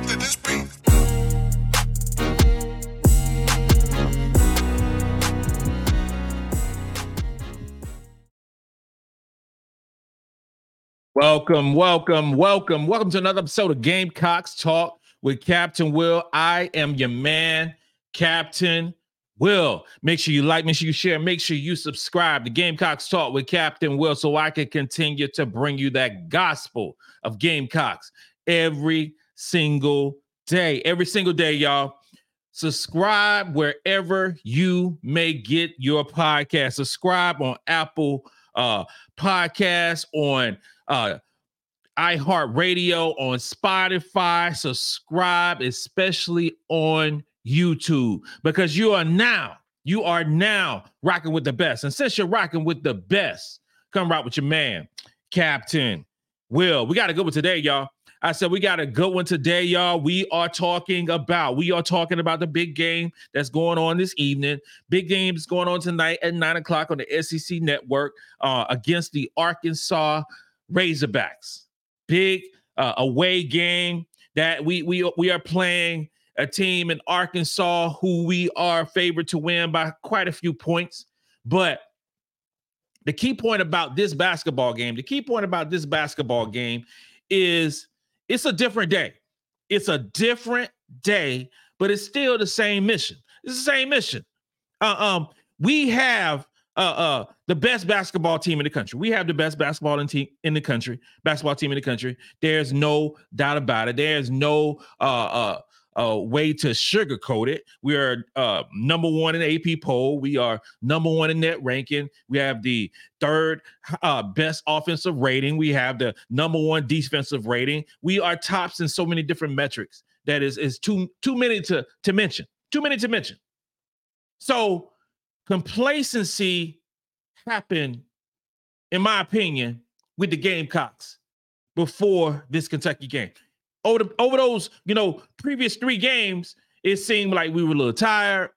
This beat. Welcome, welcome, welcome, welcome to another episode of Gamecocks Talk with Captain Will. I am your man, Captain Will. Make sure you like, make sure you share, make sure you subscribe to Gamecocks Talk with Captain Will so I can continue to bring you that gospel of Gamecocks every single day. Every single day, y'all. Subscribe wherever you may get your podcast. Subscribe on Apple uh Podcasts, on uh iHeartRadio, on Spotify. Subscribe, especially on YouTube, because you are now, you are now rocking with the best. And since you're rocking with the best, come rock with your man, Captain Will. We got a good one today, y'all. I said we got a good one today, y'all. We are talking about we are talking about the big game that's going on this evening. Big game is going on tonight at nine o'clock on the SEC network uh, against the Arkansas Razorbacks. Big uh, away game that we we we are playing a team in Arkansas who we are favored to win by quite a few points, but the key point about this basketball game, the key point about this basketball game is it's a different day. It's a different day, but it's still the same mission. It's the same mission. Uh, um, we have uh, uh, the best basketball team in the country. We have the best basketball in, team in the country, basketball team in the country. There's no doubt about it. There's no uh, uh, uh, way to sugarcoat it. We are uh, number one in AP poll. We are number one in net ranking. We have the third uh, best offensive rating. We have the number one defensive rating. We are tops in so many different metrics that is is too too many to to mention. Too many to mention. So complacency happened, in my opinion, with the Gamecocks before this Kentucky game over the, over those you know previous three games, it seemed like we were a little tired,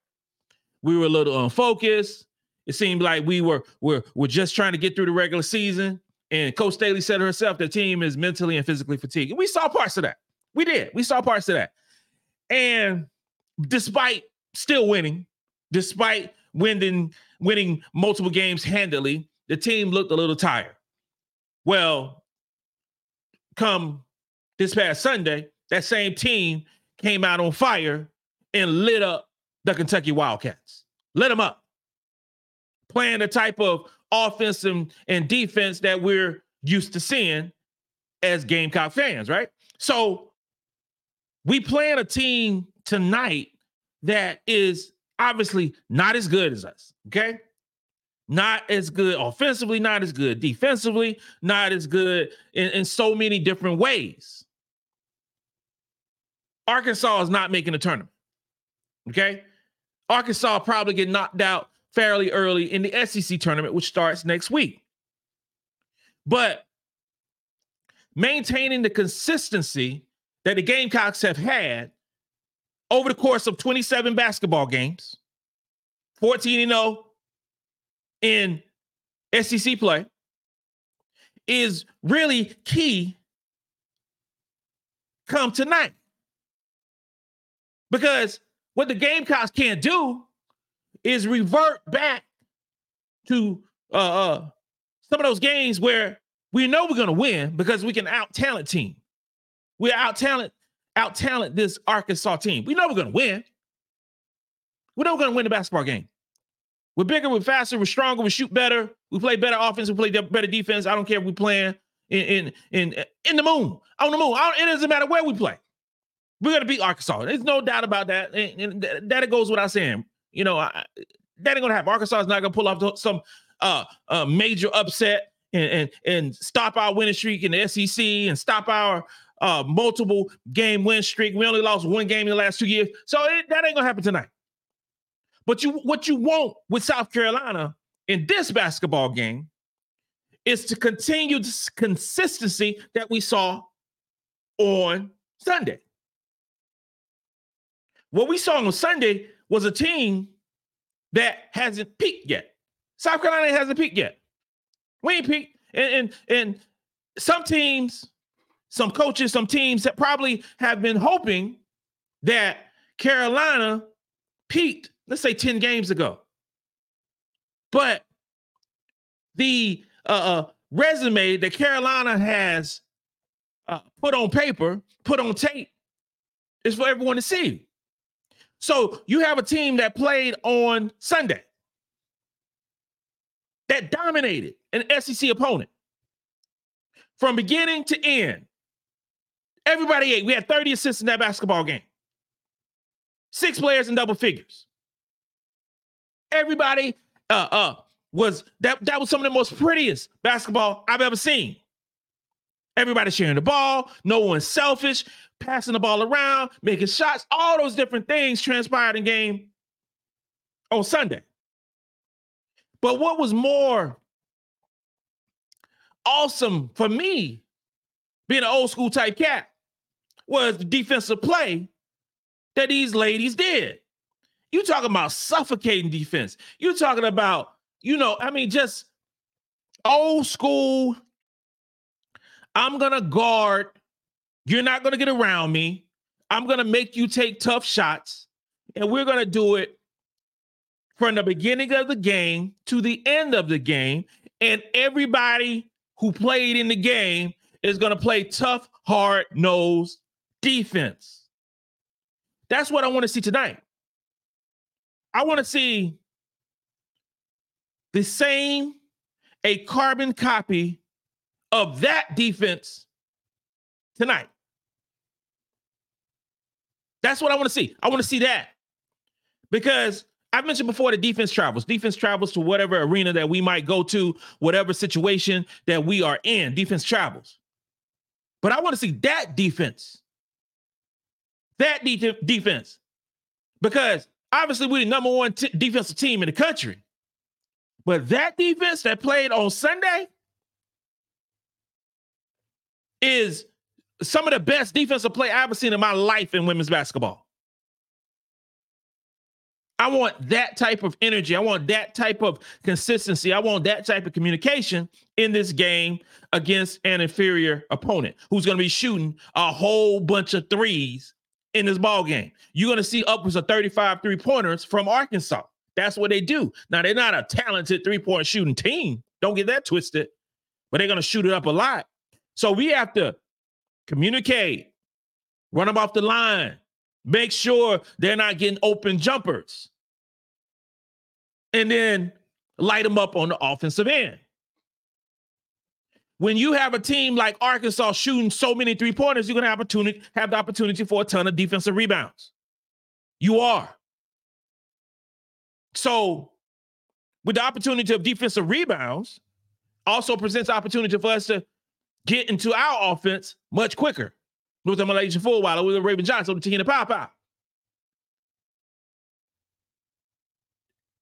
we were a little unfocused. It seemed like we were were were just trying to get through the regular season. And Coach Staley said herself, the team is mentally and physically fatigued. And we saw parts of that. We did. We saw parts of that. And despite still winning, despite winning winning multiple games handily, the team looked a little tired. Well, come this past Sunday, that same team came out on fire and lit up the Kentucky Wildcats. Lit them up. Playing the type of offense and, and defense that we're used to seeing as Gamecock fans, right? So we playing a team tonight that is obviously not as good as us, okay? Not as good offensively, not as good defensively, not as good in, in so many different ways. Arkansas is not making the tournament. Okay. Arkansas probably get knocked out fairly early in the SEC tournament, which starts next week. But maintaining the consistency that the Gamecocks have had over the course of 27 basketball games, 14 0 in SEC play, is really key come tonight. Because what the Gamecocks can't do is revert back to uh, uh, some of those games where we know we're going to win because we can out talent team. We out talent out talent this Arkansas team. We know we're going to win. We know we're going to win the basketball game. We're bigger, we're faster, we're stronger, we shoot better, we play better offense, we play better defense. I don't care if we playing in in in in the moon, on the moon. it doesn't matter where we play. We're gonna beat Arkansas. There's no doubt about that. And, and that it goes without saying. You know, I, that ain't gonna happen. Arkansas is not gonna pull off some uh, uh major upset and, and and stop our winning streak in the SEC and stop our uh multiple game win streak. We only lost one game in the last two years, so it, that ain't gonna happen tonight. But you, what you want with South Carolina in this basketball game is to continue this consistency that we saw on Sunday. What we saw on Sunday was a team that hasn't peaked yet. South Carolina hasn't peaked yet. We ain't peaked. And, and, and some teams, some coaches, some teams that probably have been hoping that Carolina peaked, let's say 10 games ago. But the uh, uh, resume that Carolina has uh, put on paper, put on tape, is for everyone to see. So you have a team that played on Sunday that dominated an SEC opponent from beginning to end. Everybody ate. We had 30 assists in that basketball game. Six players in double figures. Everybody uh uh was that that was some of the most prettiest basketball I've ever seen. Everybody sharing the ball, no one's selfish, passing the ball around, making shots, all those different things transpired in game on Sunday. But what was more awesome for me, being an old school type cat, was the defensive play that these ladies did. You talking about suffocating defense. You talking about, you know, I mean, just old school. I'm gonna guard. You're not gonna get around me. I'm gonna make you take tough shots, and we're gonna do it from the beginning of the game to the end of the game. And everybody who played in the game is going to play tough, hard nosed defense. That's what I want to see tonight. I want to see the same, a carbon copy of that defense tonight. That's what I want to see. I want to see that because I've mentioned before the defense travels. Defense travels to whatever arena that we might go to, whatever situation that we are in. Defense travels. But I want to see that defense. That de- defense. Because obviously we're the number one t- defensive team in the country. But that defense that played on Sunday is some of the best defensive play I've ever seen in my life in women's basketball. I want that type of energy. I want that type of consistency. I want that type of communication in this game against an inferior opponent who's going to be shooting a whole bunch of threes in this ball game. You're going to see upwards of 35 three pointers from Arkansas. That's what they do. Now, they're not a talented three point shooting team. Don't get that twisted, but they're going to shoot it up a lot. So we have to communicate, run them off the line, Make sure they're not getting open jumpers. And then light them up on the offensive end. When you have a team like Arkansas shooting so many three pointers, you're to have, opportunity, have the opportunity for a ton of defensive rebounds. You are. So, with the opportunity of defensive rebounds, also presents opportunity for us to get into our offense much quicker with the MiLaysia Fulwiley with Raven Johnson, the Te-Hina Paopao.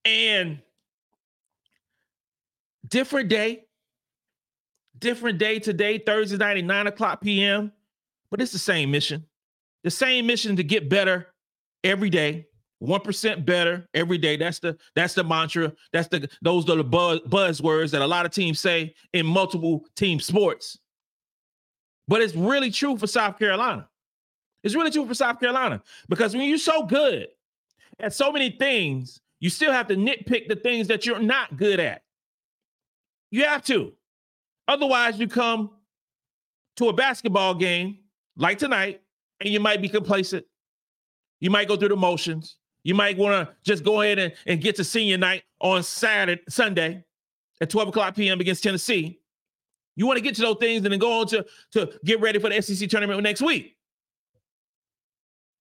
And different day, different day today, Thursday night at 9 o'clock p.m. But it's the same mission. The same mission to get better every day. 1% better every day. That's the that's the mantra. That's the those are the buzz, buzzwords that a lot of teams say in multiple team sports. But it's really true for South Carolina. It's really true for South Carolina because when you're so good at so many things, you still have to nitpick the things that you're not good at. You have to. Otherwise, you come to a basketball game like tonight and you might be complacent. You might go through the motions. You might want to just go ahead and, and get to senior night on Saturday, Sunday at 12 o'clock p.m. against Tennessee. You want to get to those things and then go on to, to get ready for the SEC tournament next week.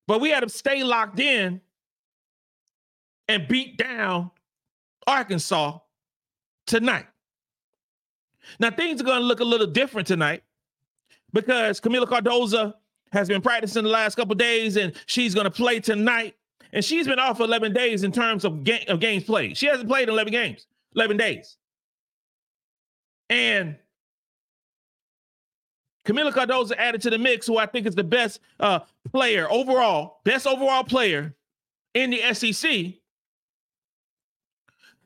But we had to stay locked in and beat down Arkansas tonight. Now, things are going to look a little different tonight because Kamilla Cardoso has been practicing the last couple days and she's going to play tonight. And she's been off 11 days in terms of, ga- of games played. She hasn't played in 11 games, 11 days. And Kamilla Cardoso added to the mix, who I think is the best uh, player overall, best overall player in the SEC.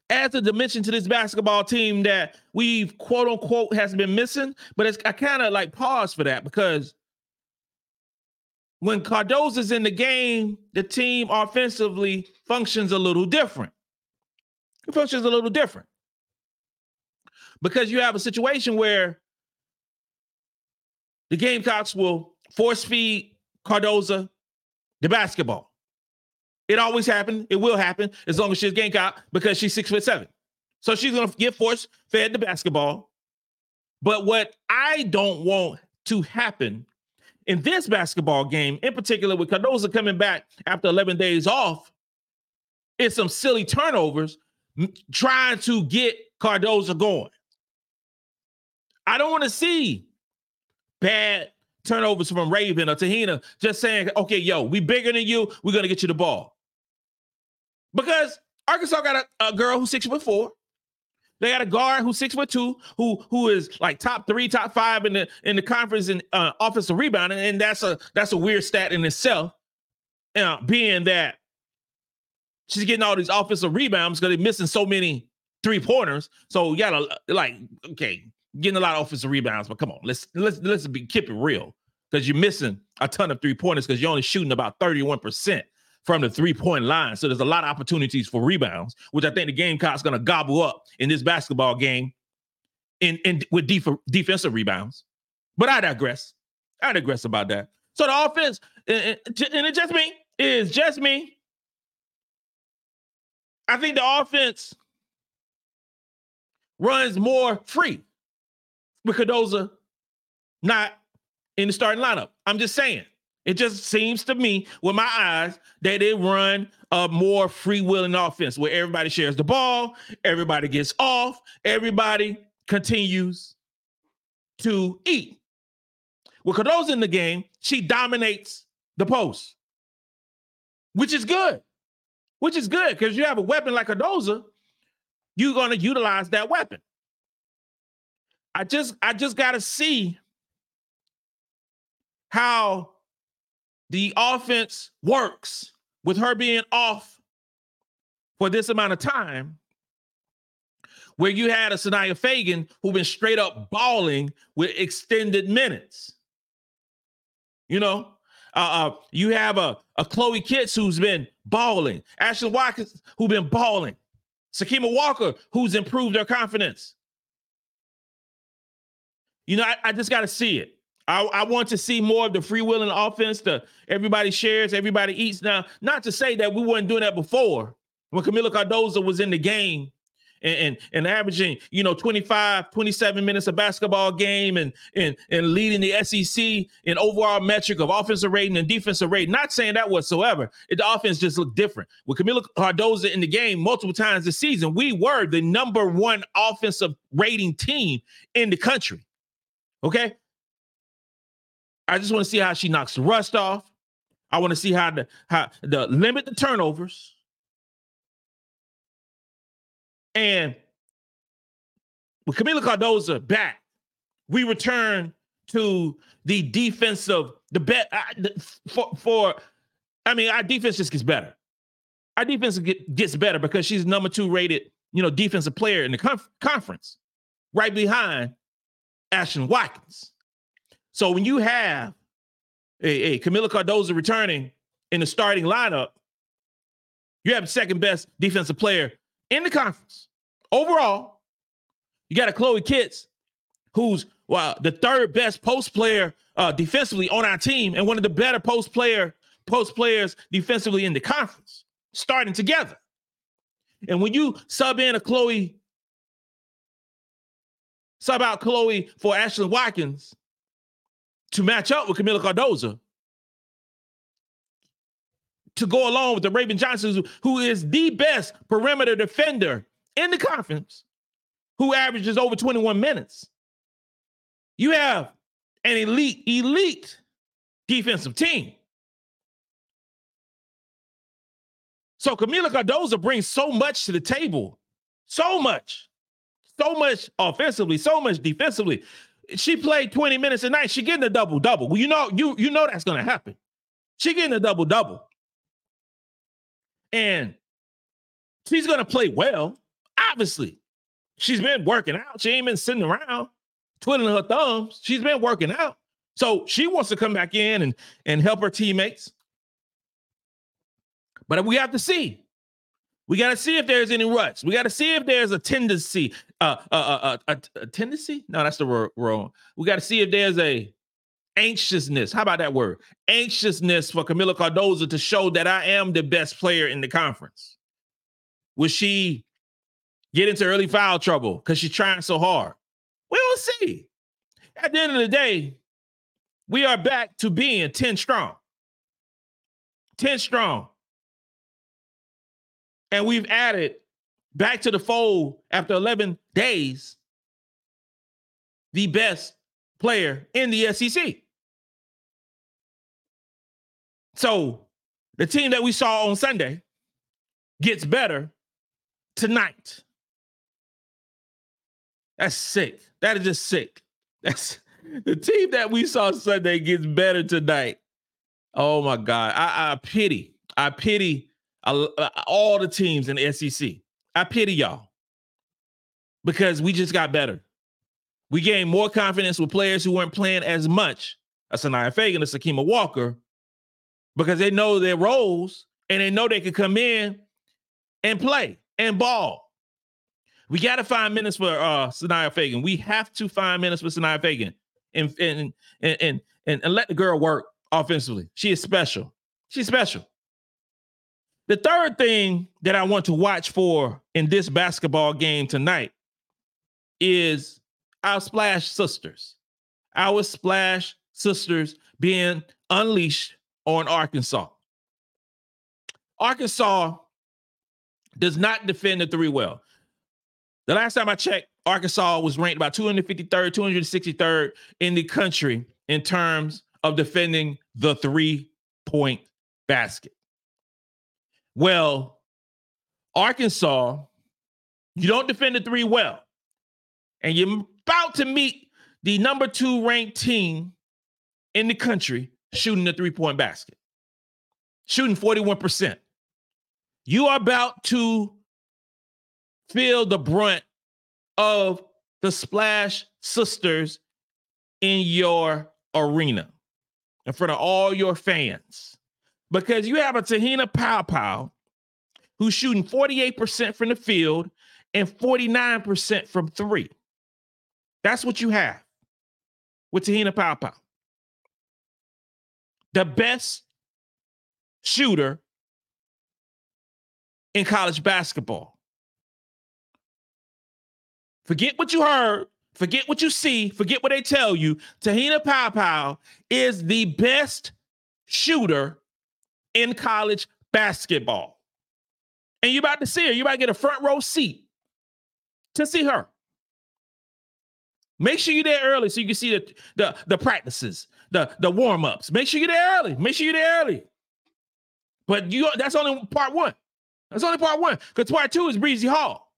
adds a dimension to this basketball team that we've quote unquote has been missing. But it's I kind of like pause for that because when Cardoso's in the game, the team offensively functions a little different. It functions a little different because you have a situation where the Gamecocks will force feed Cardoso the basketball. It always happened. It will happen as long as she's Gamecock because she's six foot seven. So she's gonna get force fed the basketball. But what I don't want to happen in this basketball game, in particular with Cardoso coming back after 11 days off, is some silly turnovers trying to get Cardoso going. I don't want to see bad turnovers from Raven or Te-Hina just saying, okay, yo, we bigger than you. We're to get you the ball. Because Arkansas got a, a girl who's six foot four. They got a guard who's six foot two, who who is like top three, top five in the in the conference in uh, offensive rebounding, and that's a that's a weird stat in itself. Uh, being that she's getting all these offensive rebounds because they're missing so many three pointers. So you gotta like, okay, getting a lot of offensive rebounds, but come on, let's let's let's be keep it real because you're missing a ton of three pointers because you're only shooting about 31 percent from the three point line. So there's a lot of opportunities for rebounds, which I think the Gamecock's going to gobble up in this basketball game in, in with def- defensive rebounds. But I digress. I digress about that. So the offense, and it's just me, is just me. I think the offense runs more free with Cardoso not in the starting lineup. I'm just saying. It just seems to me, with my eyes, that they run a more free-willing offense where everybody shares the ball, everybody gets off, everybody continues to eat. With Cardoso in the game, she dominates the post, which is good. Which is good because you have a weapon like Cardoso, you're going to utilize that weapon. I just I just got to see how the offense works with her being off for this amount of time, where you had a Sania Feagin who been straight up balling with extended minutes. You know, uh, uh, you have a, a Chloe Kitts who's been balling, Ashlyn Watkins who's been balling, Sakima Walker who's improved her confidence. You know, I, I just got to see it. I, I, want to see more of the freewheeling offense. The everybody shares, everybody eats. Now, not to say that we weren't doing that before when Kamilla Cardoso was in the game and, and, and averaging, you know, 25, 27 minutes of basketball game and and and leading the SEC in overall metric of offensive rating and defensive rating. Not saying that whatsoever. It, the offense just looked different. With Kamilla Cardoso in the game multiple times this season, we were the number one offensive rating team in the country. Okay. I just want to see how she knocks the rust off. I want to see how the how the limit the turnovers. And with Kamilla Cardoso back, we return to the defensive, the bet for for. I mean, our defense just gets better. Our defense get, gets better because she's number two rated, you know, defensive player in the conf- conference, right behind Ashlyn Watkins. So when you have a, a Kamilla Cardoso returning in the starting lineup, you have the second best defensive player in the conference. Overall, you got a Chloe Kitts, who's well, the third best post player uh, defensively on our team and one of the better post player post players defensively in the conference, starting together. And when you sub in a Chloe sub out Chloe for Ashlyn Watkins to match up with Kamilla Cardoso to go along with the Raven Johnson, who is the best perimeter defender in the conference, who averages over 21 minutes. You have an elite, elite defensive team. So Kamilla Cardoso brings so much to the table, so much so much offensively, so much defensively. She played 20 minutes a night. She getting a double double. Well, you know, you you know that's gonna happen. She getting a double double. And she's gonna play well. Obviously, she's been working out. She ain't been sitting around twiddling her thumbs. She's been working out. So she wants to come back in and, and help her teammates. But we have to see. We got to see if there's any ruts. We got to see if there's a tendency. Uh, uh, uh, uh, a, a tendency? No, that's the wrong. We got to see if there's a anxiousness. How about that word? Anxiousness for Kamilla Cardoso to show that I am the best player in the conference. Will she get into early foul trouble because she's trying so hard? We will see. At the end of the day, we are back to being 10 strong. 10 strong. And we've added back to the fold after 11 days the best player in the SEC. So the team that we saw on Sunday gets better tonight. That's sick. That is just sick. That's the team that we saw Sunday gets better tonight. Oh my God. I, I pity. I pity uh, all the teams in the SEC. I pity y'all because we just got better. We gained more confidence with players who weren't playing as much as Sania Feagin and Sakima Walker because they know their roles and they know they can come in and play and ball. We got to find minutes for uh Sania Feagin. We have to find minutes for Sania Feagin and and and and, and let the girl work offensively. She is special. She's special. The third thing that I want to watch for in this basketball game tonight is our splash sisters. Our splash sisters being unleashed on Arkansas. Arkansas does not defend the three well. The last time I checked, Arkansas was ranked about 253rd, 263rd in the country in terms of defending the three point basket. Well, Arkansas, you don't defend the three well, and you're about to meet the number two ranked team in the country shooting the three point basket, shooting 41%. You are about to feel the brunt of the Splash Sisters in your arena in front of all your fans because you have a Te-Hina Paopao who's shooting 48% from the field and 49% from three. That's what you have with Te-Hina Paopao. The best shooter in college basketball. Forget what you heard. Forget what you see. Forget what they tell you. Te-Hina Paopao is the best shooter in college basketball. And you're about to see her. You're about to get a front row seat to see her. Make sure you're there early so you can see the, the, the practices, the, the warm-ups. Make sure you're there early. Make sure you're there early. But you that's only part one. That's only part one. Because part two is Breezy Hall.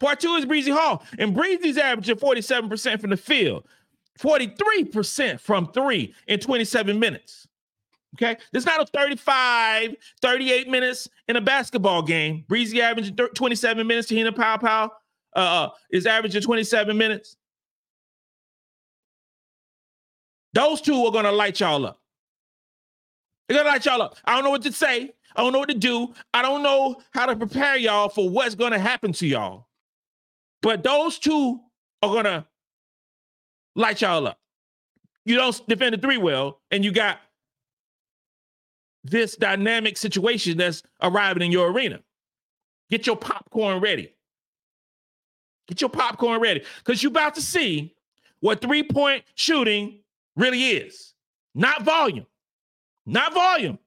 Part two is Breezy Hall. And Breezy's averaging 47% from the field, 43% from three in 27 minutes. Okay. There's not a 35, 38 minutes in a basketball game. Breezy averaging 27 minutes. Te-Hina Paopao uh, uh, is averaging 27 minutes. Those two are going to light y'all up. They're going to light y'all up. I don't know what to say. I don't know what to do. I don't know how to prepare y'all for what's going to happen to y'all. But those two are going to light y'all up. You don't defend the three well, and you got this dynamic situation that's arriving in your arena. Get your popcorn ready. Get your popcorn ready because you're about to see what three point shooting really is. Not volume. Not volume.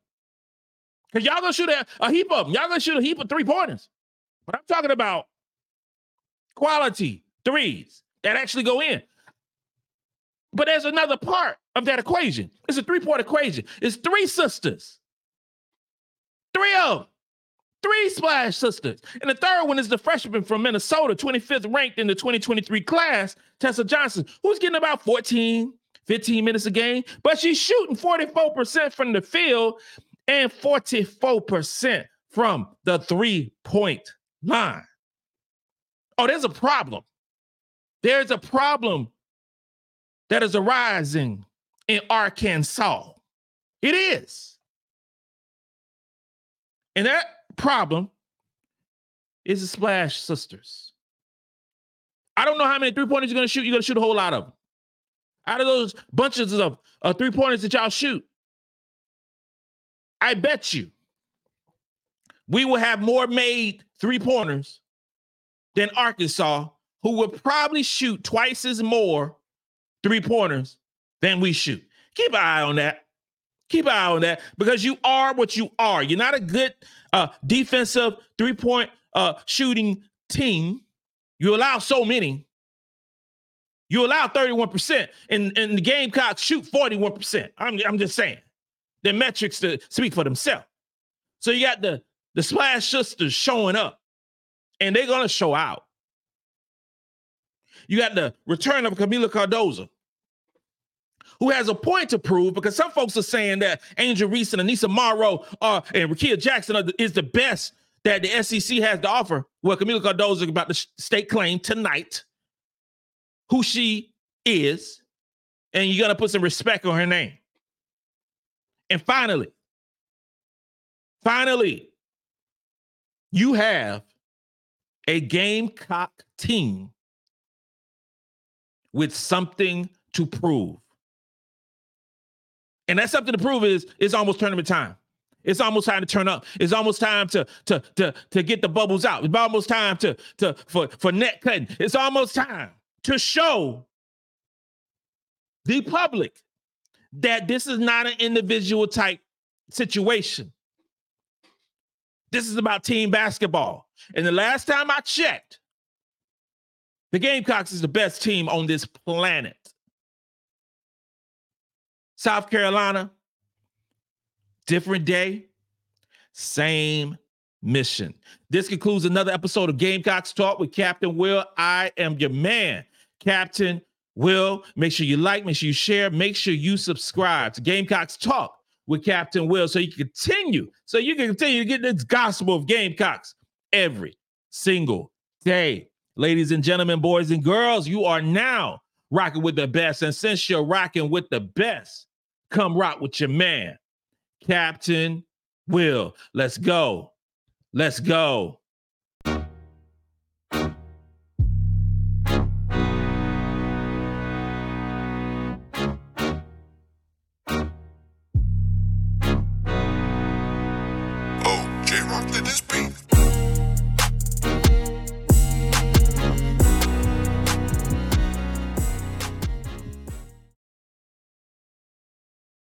Because y'all gonna shoot a, a heap of them. Y'all gonna shoot a heap of three pointers. But I'm talking about quality threes that actually go in. But there's another part of that equation. It's a three point equation. It's three sisters. Three of them. Three Splash Sisters. And the third one is the freshman from Minnesota, 25th ranked in the 2023 class, Tessa Johnson, who's getting about 14, 15 minutes a game, but she's shooting 44% from the field and 44% from the three point line. Oh, there's a problem. There's a problem that is arising in Arkansas. It is. And that problem is the Splash Sisters. I don't know how many three pointers you're going to shoot. You're going to shoot a whole lot of them. Out of those bunches of uh, three pointers that y'all shoot, I bet you we will have more made three pointers than Arkansas, who will probably shoot twice as more three pointers than we shoot. Keep an eye on that. Keep an eye on that because you are what you are. You're not a good uh, defensive three point uh, shooting team. You allow so many. You allow 31%, and, and the Gamecocks shoot 41%. I'm, I'm just saying. The metrics to speak for themselves. So you got the the Splash Sisters showing up, and they're gonna show out. You got the return of Kamilla Cardoso, who has a point to prove because some folks are saying that Angel Reese and Aneesah Morrow uh, are, and Rickea Jackson the, is the best that the SEC has to offer. Well, Kamilla Cardoso is about to state claim tonight who she is, and you're gonna put some respect on her name. And finally, finally, you have a Gamecock team with something to prove. And that's something to prove is it's almost tournament time. It's almost time to turn up. It's almost time to to to to get the bubbles out. It's almost time to to for for net cutting. It's almost time to show the public that this is not an individual type situation. This is about team basketball. And the last time I checked, the Gamecocks is the best team on this planet. South Carolina, different day, same mission. This concludes another episode of Gamecocks Talk with Captain Will. I am your man, Captain Will. Make sure you like, make sure you share, make sure you subscribe to Gamecocks Talk with Captain Will so you can continue, so you can continue to get this gospel of Gamecocks every single day. Ladies and gentlemen, boys and girls, you are now rocking with the best. And since you're rocking with the best, come rock with your man, Captain Will. Let's go. Let's go.